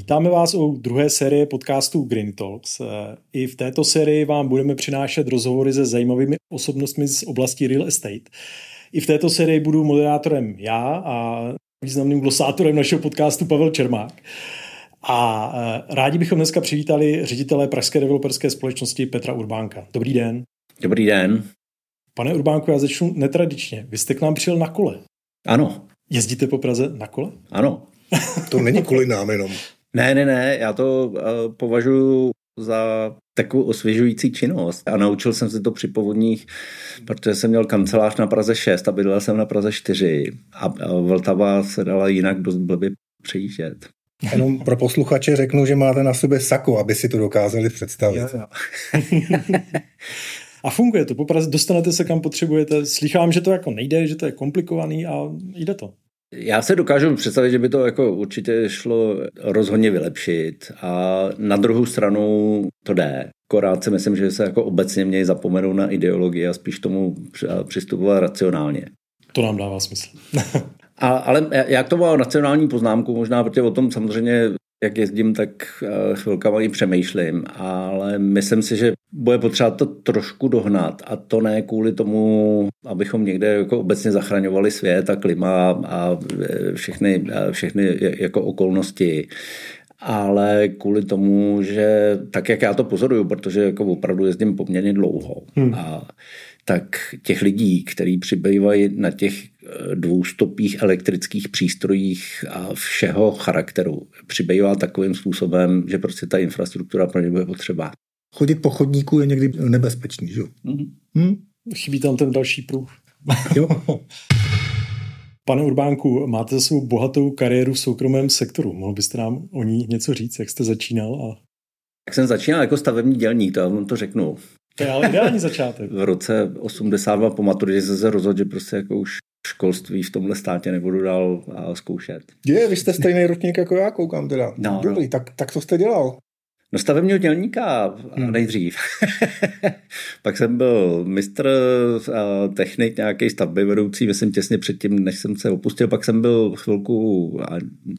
Vítáme vás u druhé série podcastu Green Talks. I v této sérii vám budeme přinášet rozhovory se zajímavými osobnostmi z oblasti real estate. I v této sérii budu moderátorem já a významným glosátorem našeho podcastu Pavel Čermák. A e, rádi bychom dneska přivítali ředitele Pražské developerské společnosti Petra Urbánka. Dobrý den. Dobrý den. Pane Urbánku, já začnu netradičně. Vy jste k nám přijel na kole. Ano. Jezdíte po Praze na kole? Ano. to není kvůli nám jenom. Ne, ne, ne, já to uh, považuji za takovou osvěžující činnost. A naučil jsem se to při povodních, protože jsem měl kancelář na Praze 6 a bydlel jsem na Praze 4 a, a Vltava se dala jinak dost blbě přejíždět. Jenom pro posluchače řeknu, že máte na sobě sako, aby si to dokázali představit. Jo, jo. a funguje to, popravdě dostanete se kam potřebujete. Slychám, že to jako nejde, že to je komplikovaný a jde to. Já se dokážu představit, že by to jako určitě šlo rozhodně vylepšit a na druhou stranu to jde. Akorát si myslím, že se jako obecně mějí zapomenout na ideologii a spíš tomu přistupovat racionálně. To nám dává smysl. a, ale já k tomu mám racionální poznámku, možná protože o tom samozřejmě jak jezdím, tak eh, chvilkama i přemýšlím, ale myslím si, že bude potřeba to trošku dohnat a to ne kvůli tomu, abychom někde jako obecně zachraňovali svět a klima a všechny, všechny jako okolnosti, ale kvůli tomu, že tak, jak já to pozoruju, protože jako opravdu jezdím poměrně dlouho hmm. a tak těch lidí, kteří přibývají na těch eh, dvoustopých elektrických přístrojích a všeho charakteru, přibývá takovým způsobem, že prostě ta infrastruktura pro ně bude potřeba. Chodit po chodníku je někdy nebezpečný, že? Mm-hmm. Hmm? Chybí tam ten další pruh. jo. Pane Urbánku, máte za svou bohatou kariéru v soukromém sektoru. Mohl byste nám o ní něco říct, jak jste začínal? A... Jak jsem začínal jako stavební dělník, to vám to řeknu. To je ale ideální začátek. v roce 82 po maturitě jsem se rozhodl, že prostě jako už školství v tomhle státě nebudu dál zkoušet. Je, vy jste stejný ročník jako já, koukám teda. No, Dobrý, no. tak, tak co jste dělal? No stavebního dělníka hmm. nejdřív. Pak jsem byl mistr technik, nějaký stavby vedoucí, myslím těsně předtím, než jsem se opustil. Pak jsem byl chvilku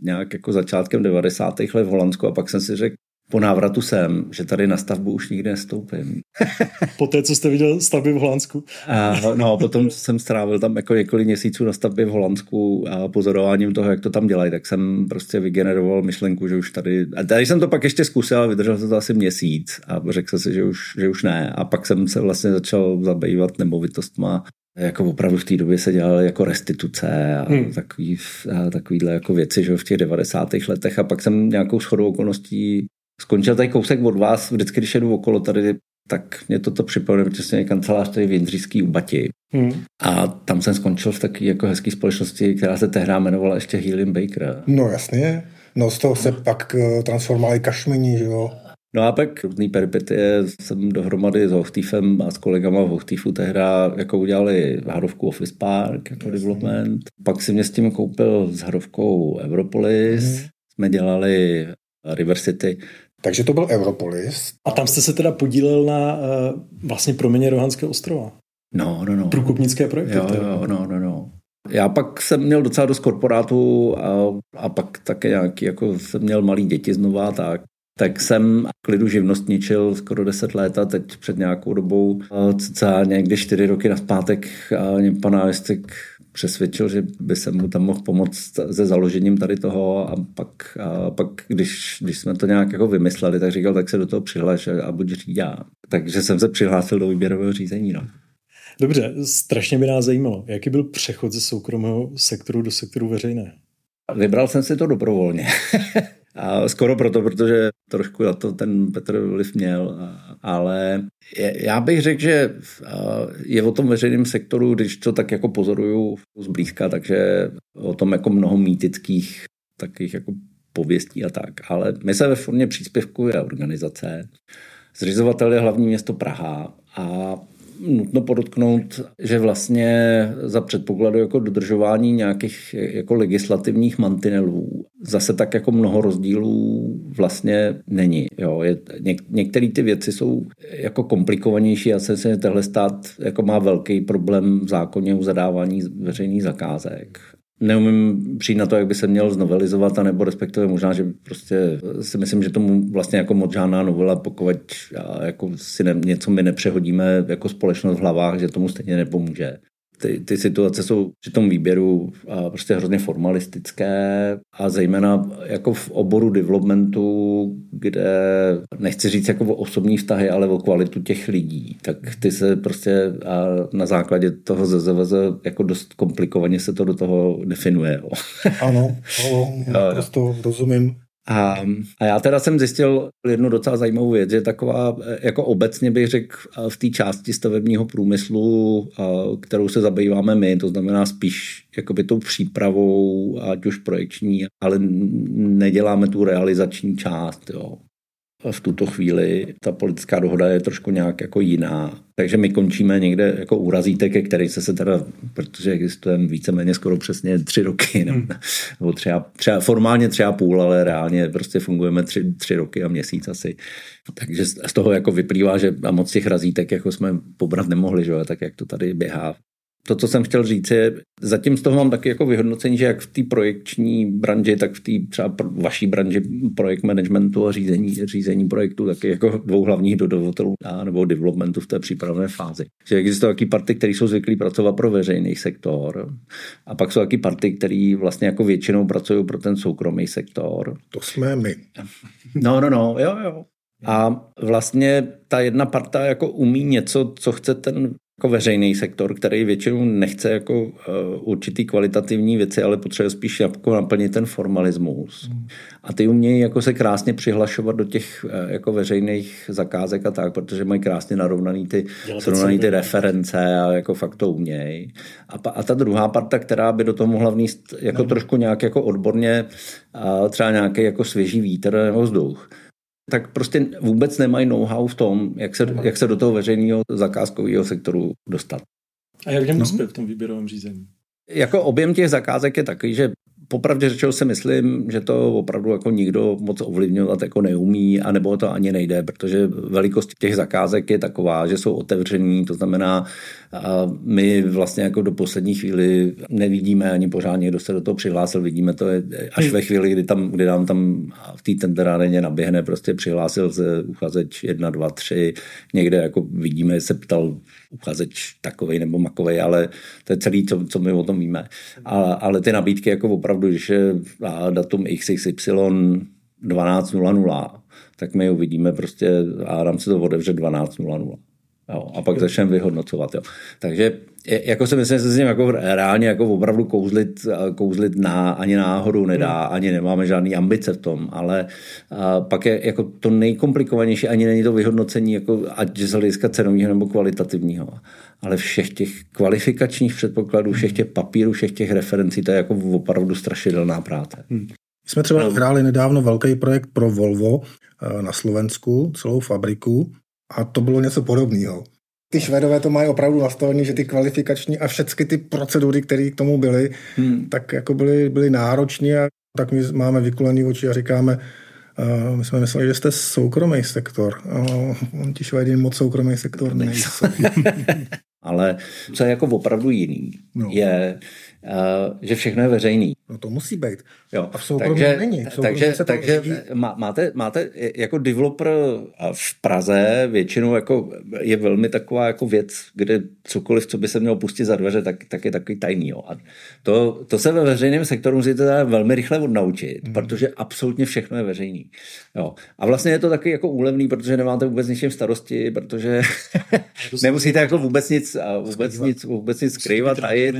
nějak jako začátkem 90. let v Holandsku a pak jsem si řekl, po návratu sem, že tady na stavbu už nikdy nestoupím. po té, co jste viděl stavby v Holandsku? a, no, potom jsem strávil tam jako několik měsíců na stavbě v Holandsku a pozorováním toho, jak to tam dělají, tak jsem prostě vygeneroval myšlenku, že už tady... A tady jsem to pak ještě zkusil, vydržel to asi měsíc a řekl jsem si, že už, že už ne. A pak jsem se vlastně začal zabývat nemovitostma jako opravdu v té době se dělaly jako restituce a hmm. takový, a takovýhle jako věci že v těch 90. letech a pak jsem nějakou shodou okolností skončil tady kousek od vás, vždycky, když jedu okolo tady, tak mě toto připomíná, protože jsem je kancelář tady v Jindřížský u Bati. Hmm. A tam jsem skončil v takové jako hezké společnosti, která se tehdy jmenovala ještě Helium Baker. No jasně. No z toho se pak eh, transformovali kašmení, že jo? No a pak různý peripetie jsem dohromady s Hochtiefem a s kolegama v Hochtiefu tehdy jako udělali Harovku Office Park jako Jasně. development. Pak si mě s tím koupil s Harovkou Europolis. Hmm. Jsme dělali River City, takže to byl Europolis. A tam jste se teda podílel na uh, vlastně proměně Rohanského ostrova. No, no, no. Průkopnické projekty. Jo, jo, no, no, no. Já pak jsem měl docela dost korporátů a, a pak také nějaký, jako jsem měl malý děti znova, tak tak jsem klidu živnostničil skoro 10 let a teď před nějakou dobou, cca někdy 4 roky na zpátek, pan návěstek přesvědčil, že by se mu tam mohl pomoct se založením tady toho a pak, a pak když, když jsme to nějak jako vymysleli, tak říkal, tak se do toho přihlaš a buď řídá. Takže jsem se přihlásil do výběrového řízení. No. Dobře, strašně by nás zajímalo, jaký byl přechod ze soukromého sektoru do sektoru veřejné? Vybral jsem si to dobrovolně. A skoro proto, protože trošku na to ten Petr vliv měl, ale já bych řekl, že je o tom veřejném sektoru, když to tak jako pozoruju zblízka, takže o tom jako mnoho mýtických takových jako pověstí a tak. Ale my se ve formě příspěvku je organizace. Zřizovatel je hlavní město Praha a nutno podotknout, že vlastně za předpokladu jako dodržování nějakých jako legislativních mantinelů zase tak jako mnoho rozdílů vlastně není. Jo. Je, něk, některé ty věci jsou jako komplikovanější a si tenhle stát jako má velký problém v zákoně o zadávání veřejných zakázek. Neumím přijít na to, jak by se měl znovelizovat, anebo respektive možná, že prostě si myslím, že tomu vlastně jako moc žádná novela, pokud jako si ne, něco my nepřehodíme jako společnost v hlavách, že tomu stejně nepomůže ty, ty situace jsou při tom výběru prostě hrozně formalistické a zejména jako v oboru developmentu, kde nechci říct jako o osobní vztahy, ale o kvalitu těch lidí, tak ty se prostě na základě toho ZZVZ jako dost komplikovaně se to do toho definuje. Jo. Ano, ano, prostě rozumím. A, a já teda jsem zjistil jednu docela zajímavou věc, že taková, jako obecně bych řekl, v té části stavebního průmyslu, kterou se zabýváme my, to znamená spíš jakoby tou přípravou, ať už projekční, ale neděláme tu realizační část. Jo v tuto chvíli ta politická dohoda je trošku nějak jako jiná. Takže my končíme někde jako u razítek, který se se teda, protože existujeme víceméně skoro přesně tři roky, hmm. nebo třeba, třeba formálně třeba půl, ale reálně prostě fungujeme tři, tři roky a měsíc asi. Takže z toho jako vyplývá, že a moc těch razítek jako jsme pobrat nemohli, že? tak jak to tady běhá to, co jsem chtěl říct, je, zatím z toho mám taky jako vyhodnocení, že jak v té projekční branži, tak v té třeba vaší branži projekt managementu a řízení, řízení projektu, taky jako dvou hlavních dodavatelů nebo developmentu v té přípravné fázi. Že existují taky party, které jsou zvyklí pracovat pro veřejný sektor a pak jsou taky party, které vlastně jako většinou pracují pro ten soukromý sektor. To jsme my. No, no, no, jo, jo. A vlastně ta jedna parta jako umí něco, co chce ten jako veřejný sektor, který většinou nechce jako uh, určitý kvalitativní věci, ale potřebuje spíš jako naplnit ten formalismus. Hmm. A ty umějí jako se krásně přihlašovat do těch uh, jako veřejných zakázek a tak, protože mají krásně narovnaný ty, srovnaný ty reference a jako fakt to umějí. A, a ta druhá parta, která by do toho mohla vníst jako no. trošku nějak jako odborně, uh, třeba nějaký jako svěží vítr nebo vzduch, tak prostě vůbec nemají know-how v tom, jak se, jak se do toho veřejného zakázkového sektoru dostat. A jak v něm no. v tom výběrovém řízení? Jako objem těch zakázek je takový, že popravdě řečeno si myslím, že to opravdu jako nikdo moc ovlivňovat jako neumí, anebo to ani nejde, protože velikost těch zakázek je taková, že jsou otevřený, to znamená, my vlastně jako do poslední chvíli nevidíme ani pořádně, kdo se do toho přihlásil, vidíme to až ve chvíli, kdy, tam, kdy nám tam v té tenderádeně naběhne, prostě přihlásil se uchazeč 1, 2, 3, někde jako vidíme, se ptal uchazeč takovej nebo makovej, ale to je celý, co, co my o tom víme. A, ale ty nabídky jako opravdu, když je datum XXY 12.00, tak my uvidíme prostě a nám se to otevře 12.00. Jo, a pak začneme vyhodnocovat. Jo. Takže jako si myslím, že se s ním jako reálně jako opravdu kouzlit, kouzlit na, ani náhodou nedá, hmm. ani nemáme žádný ambice v tom, ale a pak je jako to nejkomplikovanější, ani není to vyhodnocení, jako ať z hlediska cenového nebo kvalitativního, ale všech těch kvalifikačních předpokladů, všech těch papírů, všech těch referencí, to je jako opravdu strašidelná práce. Hmm. Jsme třeba no. hráli nedávno velký projekt pro Volvo eh, na Slovensku, celou fabriku, a to bylo něco podobného. Ty Švédové to mají opravdu nastavené, že ty kvalifikační a všechny ty procedury, které k tomu byly, hmm. tak jako byly, byly náročné a tak my máme vykulený oči a říkáme, uh, my jsme mysleli, že jste soukromý sektor. Uh, ti Švédi moc soukromý sektor nejsou. Ale co je jako opravdu jiný, no. je, uh, že všechno je veřejný. No to musí být. Jo. A v soukromí takže, není. V takže, se takže má, máte, máte jako developer v Praze většinou jako je velmi taková jako věc, kde cokoliv, co by se mělo pustit za dveře, tak, tak je takový tajný. Jo. A to, to se ve veřejném sektoru musíte teda velmi rychle odnaučit, hmm. protože absolutně všechno je veřejný. Jo. A vlastně je to taky jako úlevný, protože nemáte vůbec ničím starosti, protože nemusíte jako vůbec nic, vůbec nic, vůbec nic skrývat. A je,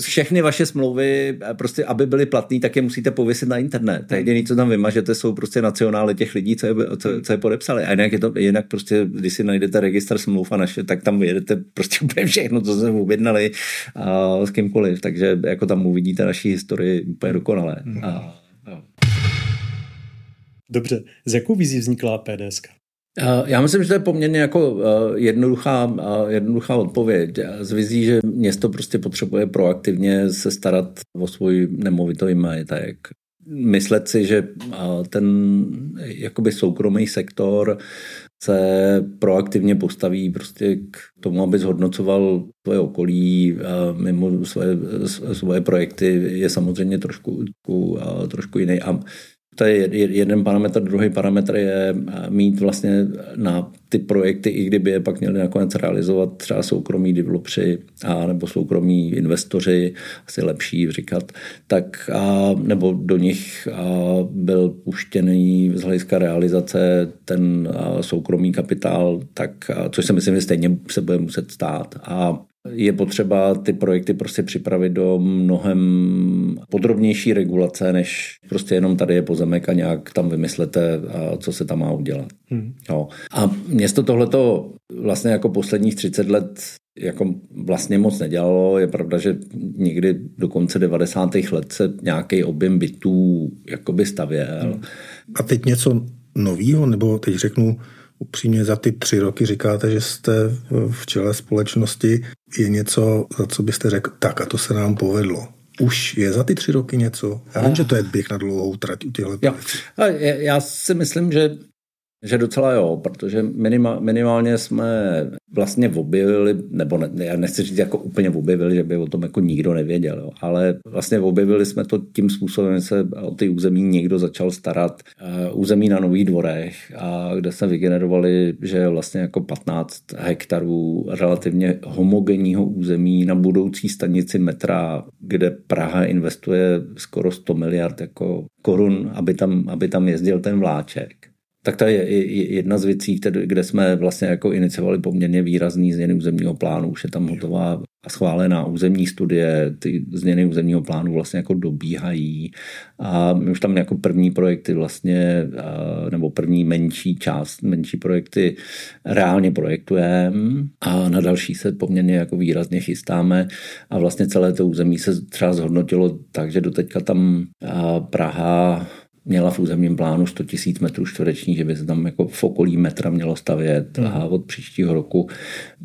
všechny vaše smlouvy prostě prostě, aby byly platný, tak je musíte pověsit na internet. To jediné, co tam vymažete, jsou prostě nacionály těch lidí, co je, co, co je podepsali. A jinak, je to, jinak prostě, když si najdete registr smluv a naše, tak tam jedete prostě úplně všechno, co jsme objednali a s kýmkoliv. Takže jako tam uvidíte naší historii úplně dokonale. Mm. A, Dobře, z jakou vizí vznikla PDS? Já myslím, že to je poměrně jako jednoduchá, jednoduchá odpověď. Z vizí, že město prostě potřebuje proaktivně se starat o svůj nemovitý majetek. Myslet si, že ten jakoby soukromý sektor se proaktivně postaví prostě k tomu, aby zhodnocoval svoje okolí mimo svoje, svoje projekty, je samozřejmě trošku, trošku jiný. A to je jeden parametr. Druhý parametr je eh, mít vlastně na ty projekty, i kdyby je pak měli nakonec realizovat třeba soukromí developři a nebo soukromí investoři, asi lepší říkat, tak a, nebo do nich a, byl puštěný z hlediska realizace ten a, soukromý kapitál, tak, a, což si myslím, že stejně se bude muset stát. A je potřeba ty projekty prostě připravit do mnohem podrobnější regulace, než prostě jenom tady je pozemek a nějak tam vymyslete, co se tam má udělat. Hmm. Jo. A město tohleto vlastně jako posledních 30 let jako vlastně moc nedělalo. Je pravda, že někdy do konce 90. let se nějaký objem bytů jakoby stavěl. Hmm. A teď něco novýho, nebo teď řeknu, upřímně za ty tři roky říkáte, že jste v čele společnosti, je něco, za co byste řekl, tak a to se nám povedlo. Už je za ty tři roky něco? Já vím, že to je běh na dlouhou trať u těchto věcí. Já si myslím, že že docela jo, protože minima, minimálně jsme vlastně objevili, nebo ne, já nechci říct jako úplně objevili, že by o tom jako nikdo nevěděl, jo, ale vlastně objevili jsme to tím způsobem, že se o ty území někdo začal starat. Uh, území na Nových dvorech, a kde jsme vygenerovali, že vlastně jako 15 hektarů relativně homogenního území na budoucí stanici metra, kde Praha investuje skoro 100 miliard jako korun, aby tam, aby tam jezdil ten vláček tak to je jedna z věcí, kde jsme vlastně jako iniciovali poměrně výrazný změny územního plánu. Už je tam hotová a schválená územní studie, ty změny územního plánu vlastně jako dobíhají. A my už tam jako první projekty vlastně, nebo první menší část, menší projekty reálně projektujeme a na další se poměrně jako výrazně chystáme. A vlastně celé to území se třeba zhodnotilo tak, že doteďka tam Praha měla v územním plánu 100 000 metrů čtverečních, že by se tam jako v okolí metra mělo stavět a od příštího roku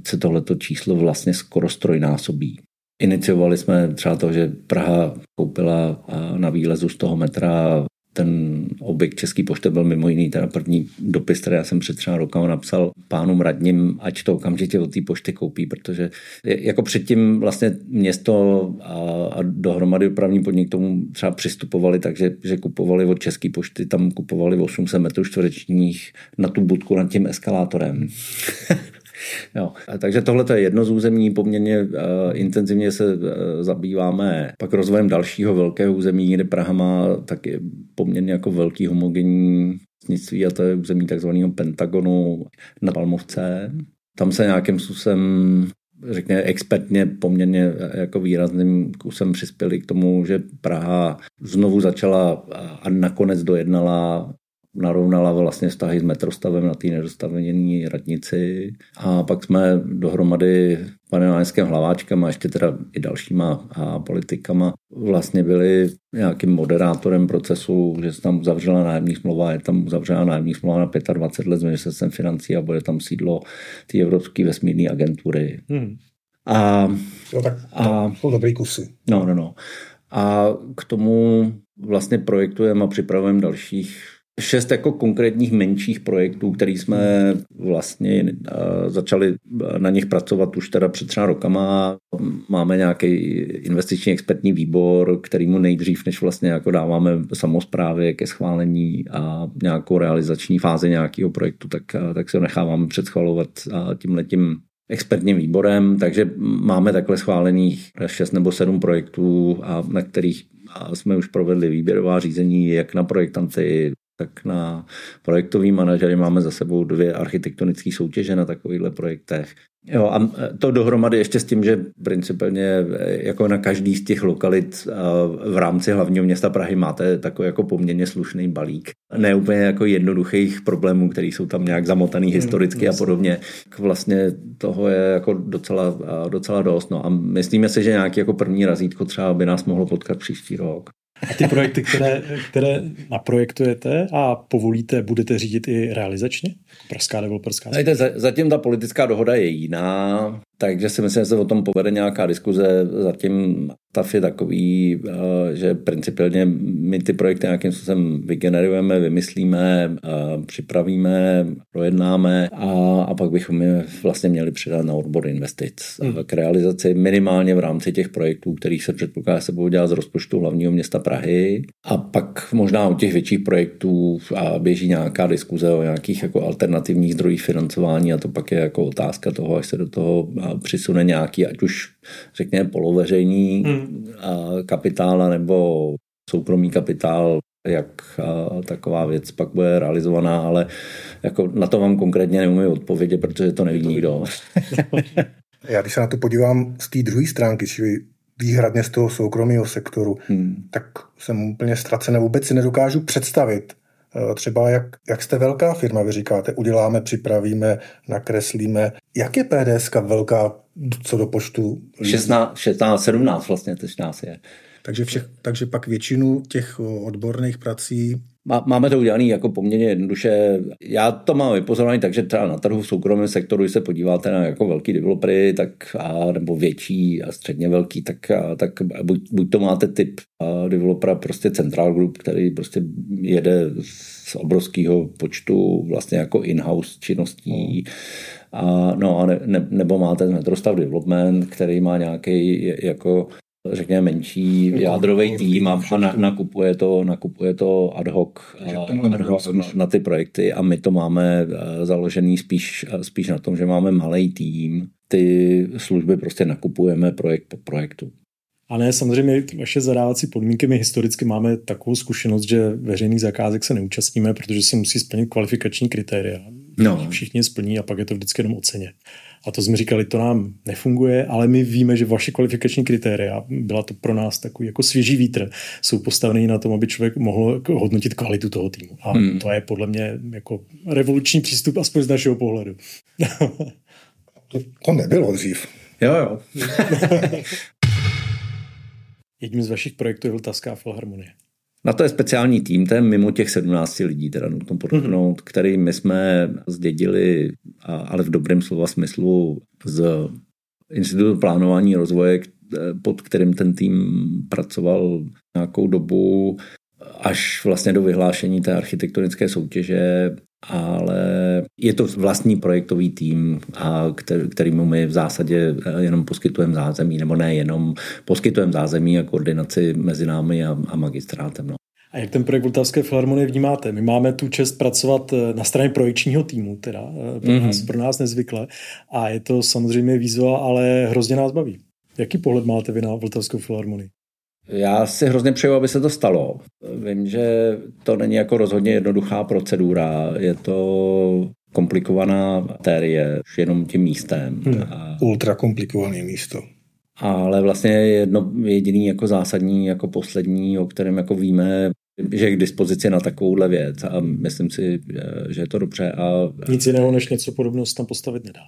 se tohleto číslo vlastně skoro strojnásobí. Iniciovali jsme třeba to, že Praha koupila na výlezu z toho metra ten objekt Český pošty byl mimo jiný teda první dopis, který já jsem před třeba rokama napsal pánům radním, ať to okamžitě od té pošty koupí, protože jako předtím vlastně město a, a dohromady dopravní podnik tomu třeba přistupovali takže že kupovali od České pošty, tam kupovali 800 metrů čtverečních na tu budku nad tím eskalátorem. Jo. Takže tohle je jedno z území, poměrně uh, intenzivně se uh, zabýváme pak rozvojem dalšího velkého území, kde Praha má taky poměrně jako velký homogenní a to je území takzvaného Pentagonu na Palmovce. Tam se nějakým způsobem řekně expertně poměrně jako výrazným kusem přispěli k tomu, že Praha znovu začala a nakonec dojednala narovnala vlastně vztahy s metrostavem na té nedostavené radnici a pak jsme dohromady panem náměstkem Hlaváčkem a ještě teda i dalšíma a politikama vlastně byli nějakým moderátorem procesu, že se tam uzavřela nájemní smlouva, je tam uzavřena nájemní smlouva na 25 let s ministerstvem financí a bude tam sídlo té Evropské vesmírné agentury. Hmm. A, jo, tak a, to dobrý kusy. No, no, no. A k tomu vlastně projektujeme a připravujeme dalších šest jako konkrétních menších projektů, který jsme vlastně eh, začali na nich pracovat už teda před třeba rokama. Máme nějaký investiční expertní výbor, kterýmu nejdřív, než vlastně jako dáváme samozprávy ke schválení a nějakou realizační fázi nějakého projektu, tak, eh, tak se ho necháváme předschvalovat tím letím expertním výborem, takže máme takhle schválených šest nebo sedm projektů, a na kterých jsme už provedli výběrová řízení jak na projektanty, tak na projektový manažery máme za sebou dvě architektonické soutěže na takovýchhle projektech. Jo, a to dohromady ještě s tím, že principálně jako na každý z těch lokalit v rámci hlavního města Prahy máte takový jako poměrně slušný balík. Ne úplně jako jednoduchých problémů, které jsou tam nějak zamotaný hmm, historicky a podobně. Vlastně toho je jako docela, docela dost. No a myslíme si, že nějaký jako první razítko třeba by nás mohlo potkat příští rok. A ty projekty, které, které naprojektujete a povolíte, budete řídit i realizačně? Pražská developerská Zatím ta politická dohoda je jiná, takže si myslím, že se o tom povede nějaká diskuze. Zatím stav je takový, eh, že principiálně my ty projekty nějakým způsobem vygenerujeme, vymyslíme, eh, připravíme, projednáme a, a pak bychom je vlastně měli předat na odbor investic hmm. k realizaci minimálně v rámci těch projektů, kterých se předpokládá, se budou dělat z rozpočtu hlavního města Prahy a pak možná u těch větších projektů a běží nějaká diskuze o nějakých jako alternativních zdrojích financování a to pak je jako otázka toho, až se do toho přisune nějaký, ať už řekněme poloveřejný hmm. kapitál nebo soukromý kapitál, jak taková věc pak bude realizovaná, ale jako na to vám konkrétně neumím odpovědět, protože to neví nikdo. Já když se na to podívám z té druhé stránky, čili výhradně z toho soukromého sektoru, hmm. tak jsem úplně ztracený. Vůbec si nedokážu představit, třeba jak, jak jste velká firma, vy říkáte, uděláme, připravíme, nakreslíme. Jak je PDS velká co do počtu? 16, 16 17 vlastně, teď nás je. Takže, všech, takže pak většinu těch odborných prací Máme to udělané jako poměrně jednoduše. Já to mám vypozorovaný tak, že třeba na trhu v soukromém sektoru, když se podíváte na jako velký developery, tak a, nebo větší a středně velký, tak, a, tak buď, buď to máte typ a, developera prostě Central Group, který prostě jede z obrovského počtu vlastně jako in-house činností. A, no a ne, ne, nebo máte Metrostav Development, který má nějaký jako řekněme, menší jako jádrový tým a na, nakupuje, to, nakupuje to ad hoc, ad hoc na, na ty projekty a my to máme eh, založený spíš, eh, spíš na tom, že máme malý tým, ty služby prostě nakupujeme projekt po projektu. A ne, samozřejmě vaše zadávací podmínky, my historicky máme takovou zkušenost, že veřejných zakázek se neúčastníme, protože se musí splnit kvalifikační kritéria. No. Všichni splní a pak je to vždycky jenom o ceně. A to jsme říkali, to nám nefunguje, ale my víme, že vaše kvalifikační kritéria, byla to pro nás takový jako svěží vítr, jsou postaveny na tom, aby člověk mohl hodnotit kvalitu toho týmu. A hmm. to je podle mě jako revoluční přístup, aspoň z našeho pohledu. to, to nebylo dřív. Jo, jo. Jedním z vašich projektů je Vltavská filharmonie. Na to je speciální tým, ten mimo těch 17 lidí, teda nutno podotknout, mm-hmm. který my jsme zdědili, ale v dobrém slova smyslu, z Institutu plánování rozvoje, pod kterým ten tým pracoval nějakou dobu, až vlastně do vyhlášení té architektonické soutěže, ale je to vlastní projektový tým, a kterýmu my v zásadě jenom poskytujeme zázemí, nebo ne jenom poskytujeme zázemí a koordinaci mezi námi a, a magistrátem. No. A jak ten projekt Vltavské filharmonie vnímáte? My máme tu čest pracovat eh, na straně projekčního týmu, teda eh, pro, mm-hmm. nás, pro nás nezvykle. A je to samozřejmě výzva, ale hrozně nás baví. Jaký pohled máte vy na Vltavskou filharmonii? Já si hrozně přeju, aby se to stalo. Vím, že to není jako rozhodně jednoduchá procedura. Je to komplikovaná materie, už jenom tím místem. Hmm. A... Ultra komplikované místo. Ale vlastně jedno jediný jako zásadní, jako poslední, o kterém jako víme, že je k dispozici na takovouhle věc a myslím si, že je to dobře. A... Nic jiného než něco podobného se tam postavit nedá.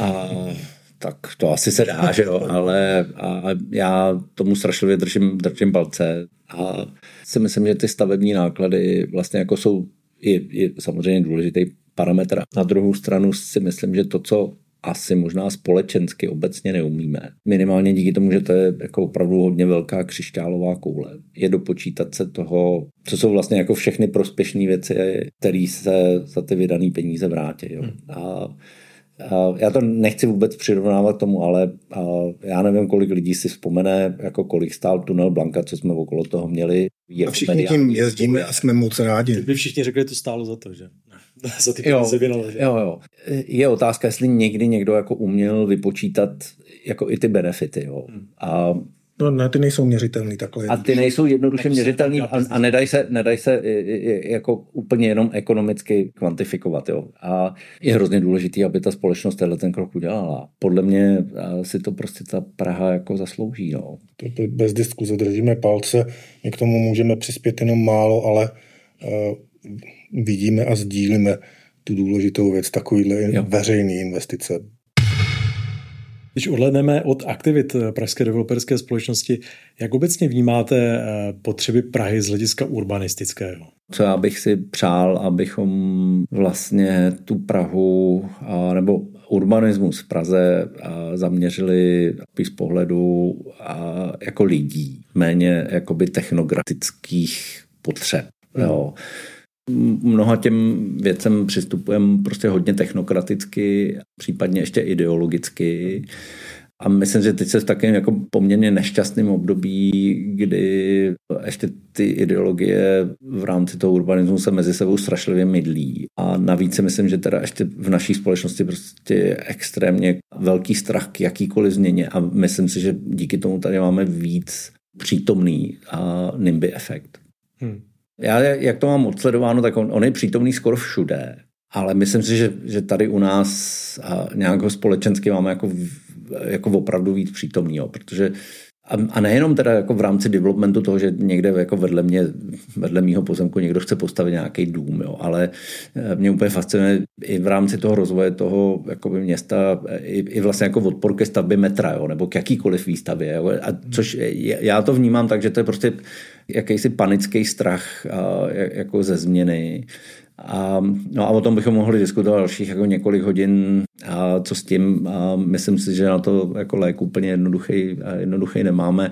A tak to asi se dá, že jo, ale a já tomu strašlivě držím, držím palce a si myslím, že ty stavební náklady vlastně jako jsou je, je samozřejmě důležitý parametr. Na druhou stranu si myslím, že to, co asi možná společensky obecně neumíme. Minimálně díky tomu, že to je jako opravdu hodně velká křišťálová koule. Je dopočítat se toho, co jsou vlastně jako všechny prospěšné věci, které se za ty vydané peníze vrátí. Jo. Hmm. A já to nechci vůbec přirovnávat tomu, ale já nevím, kolik lidí si vzpomene, jako kolik stál tunel Blanka, co jsme okolo toho měli. Je a všichni tím jezdíme a jsme moc rádi. Vy všichni řekli, že to stálo za to, že? za ty jo, jo, jo. Je otázka, jestli někdy někdo jako uměl vypočítat jako i ty benefity. Jo. Hmm. A No ne, ty nejsou měřitelný takhle. A ty nejsou jednoduše měřitelný a, a nedají se, nedaj se jako úplně jenom ekonomicky kvantifikovat. Jo. A je hrozně důležitý, aby ta společnost tenhle ten krok udělala. Podle mě si to prostě ta Praha jako zaslouží. No. To, to bez diskuze držíme palce. My k tomu můžeme přispět jenom málo, ale uh, vidíme a sdílíme tu důležitou věc, takovýhle jo. veřejné investice. Když odhledneme od aktivit Pražské developerské společnosti, jak obecně vnímáte eh, potřeby Prahy z hlediska urbanistického? Co já bych si přál, abychom vlastně tu Prahu, nebo urbanismus v Praze zaměřili z pohledu jako lidí, méně jakoby technokratických potřeb. Hmm. Jo. Mnoha těm věcem přistupujeme prostě hodně technokraticky, případně ještě ideologicky. A myslím, že teď se v takovém jako poměrně nešťastném období, kdy ještě ty ideologie v rámci toho urbanismu se mezi sebou strašlivě mydlí. A navíc si myslím, že teda ještě v naší společnosti prostě je extrémně velký strach k jakýkoliv změně a myslím si, že díky tomu tady máme víc přítomný a NIMBY efekt. Hmm. Já, jak to mám odsledováno, tak on, on je přítomný skoro všude. Ale myslím si, že, že tady u nás a nějak společensky máme jako jako opravdu víc přítomný, jo, protože a, a nejenom teda jako v rámci developmentu toho, že někde jako vedle mě, vedle mýho pozemku někdo chce postavit nějaký dům, jo, ale eh, mě úplně fascinuje i v rámci toho rozvoje toho jakoby města, i, i vlastně jako odpor ke stavbě metra, jo, nebo k jakýkoliv výstavě. Jo, a což já to vnímám tak, že to je prostě jakýsi panický strach jako ze změny a, no a o tom bychom mohli diskutovat dalších jako několik hodin, a co s tím. A myslím si, že na to jako lék úplně jednoduchý, jednoduchý nemáme.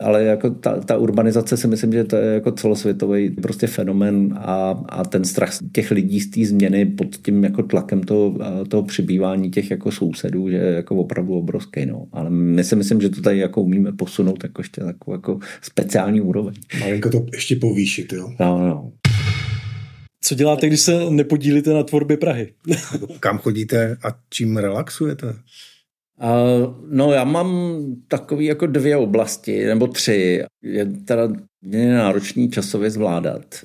Ale jako ta, ta urbanizace si myslím, že to je jako celosvětový prostě fenomen a, a ten strach těch lidí z té změny pod tím jako tlakem toho, toho přibývání těch jako sousedů, že je jako opravdu obrovský. No. Ale my si myslím, že to tady jako umíme posunout jako ještě takovou jako speciální úroveň. Malinko to ještě povýšit, jo? No, no. Co děláte, když se nepodílíte na tvorbě Prahy? Kam chodíte a čím relaxujete? No já mám takový jako dvě oblasti, nebo tři. Je teda mě náročný časově zvládat.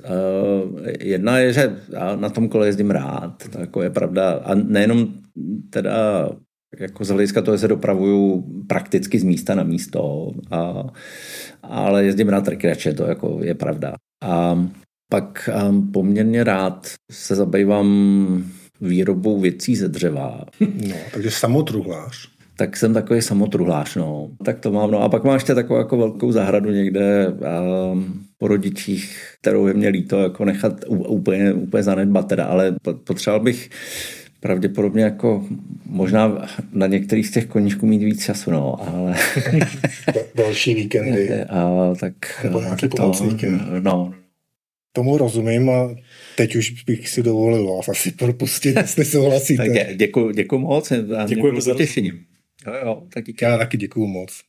Jedna je, že já na tom kole jezdím rád, to jako je pravda. A nejenom teda jako z hlediska toho, že se dopravuju prakticky z místa na místo, a, ale jezdím rád rekreače, to jako je pravda. A pak um, poměrně rád se zabývám výrobou věcí ze dřeva. No, takže samotruhlář. Tak jsem takový samotruhlář, no. Tak to mám, no. A pak mám ještě takovou jako velkou zahradu někde um, po rodičích, kterou je mě líto jako nechat úplně, úplně zanedbat teda, ale potřeboval bych pravděpodobně jako možná na některých z těch koníčků mít víc času, no, ale... Další víkendy. A, tak, Nebo nějaký to, no, Tomu rozumím a teď už bych si dovolil vás asi propustit, jestli souhlasíte. tak děkuji, děkuji moc. Děkujeme za těšením. Jo, jo, tak Já taky děkuji moc.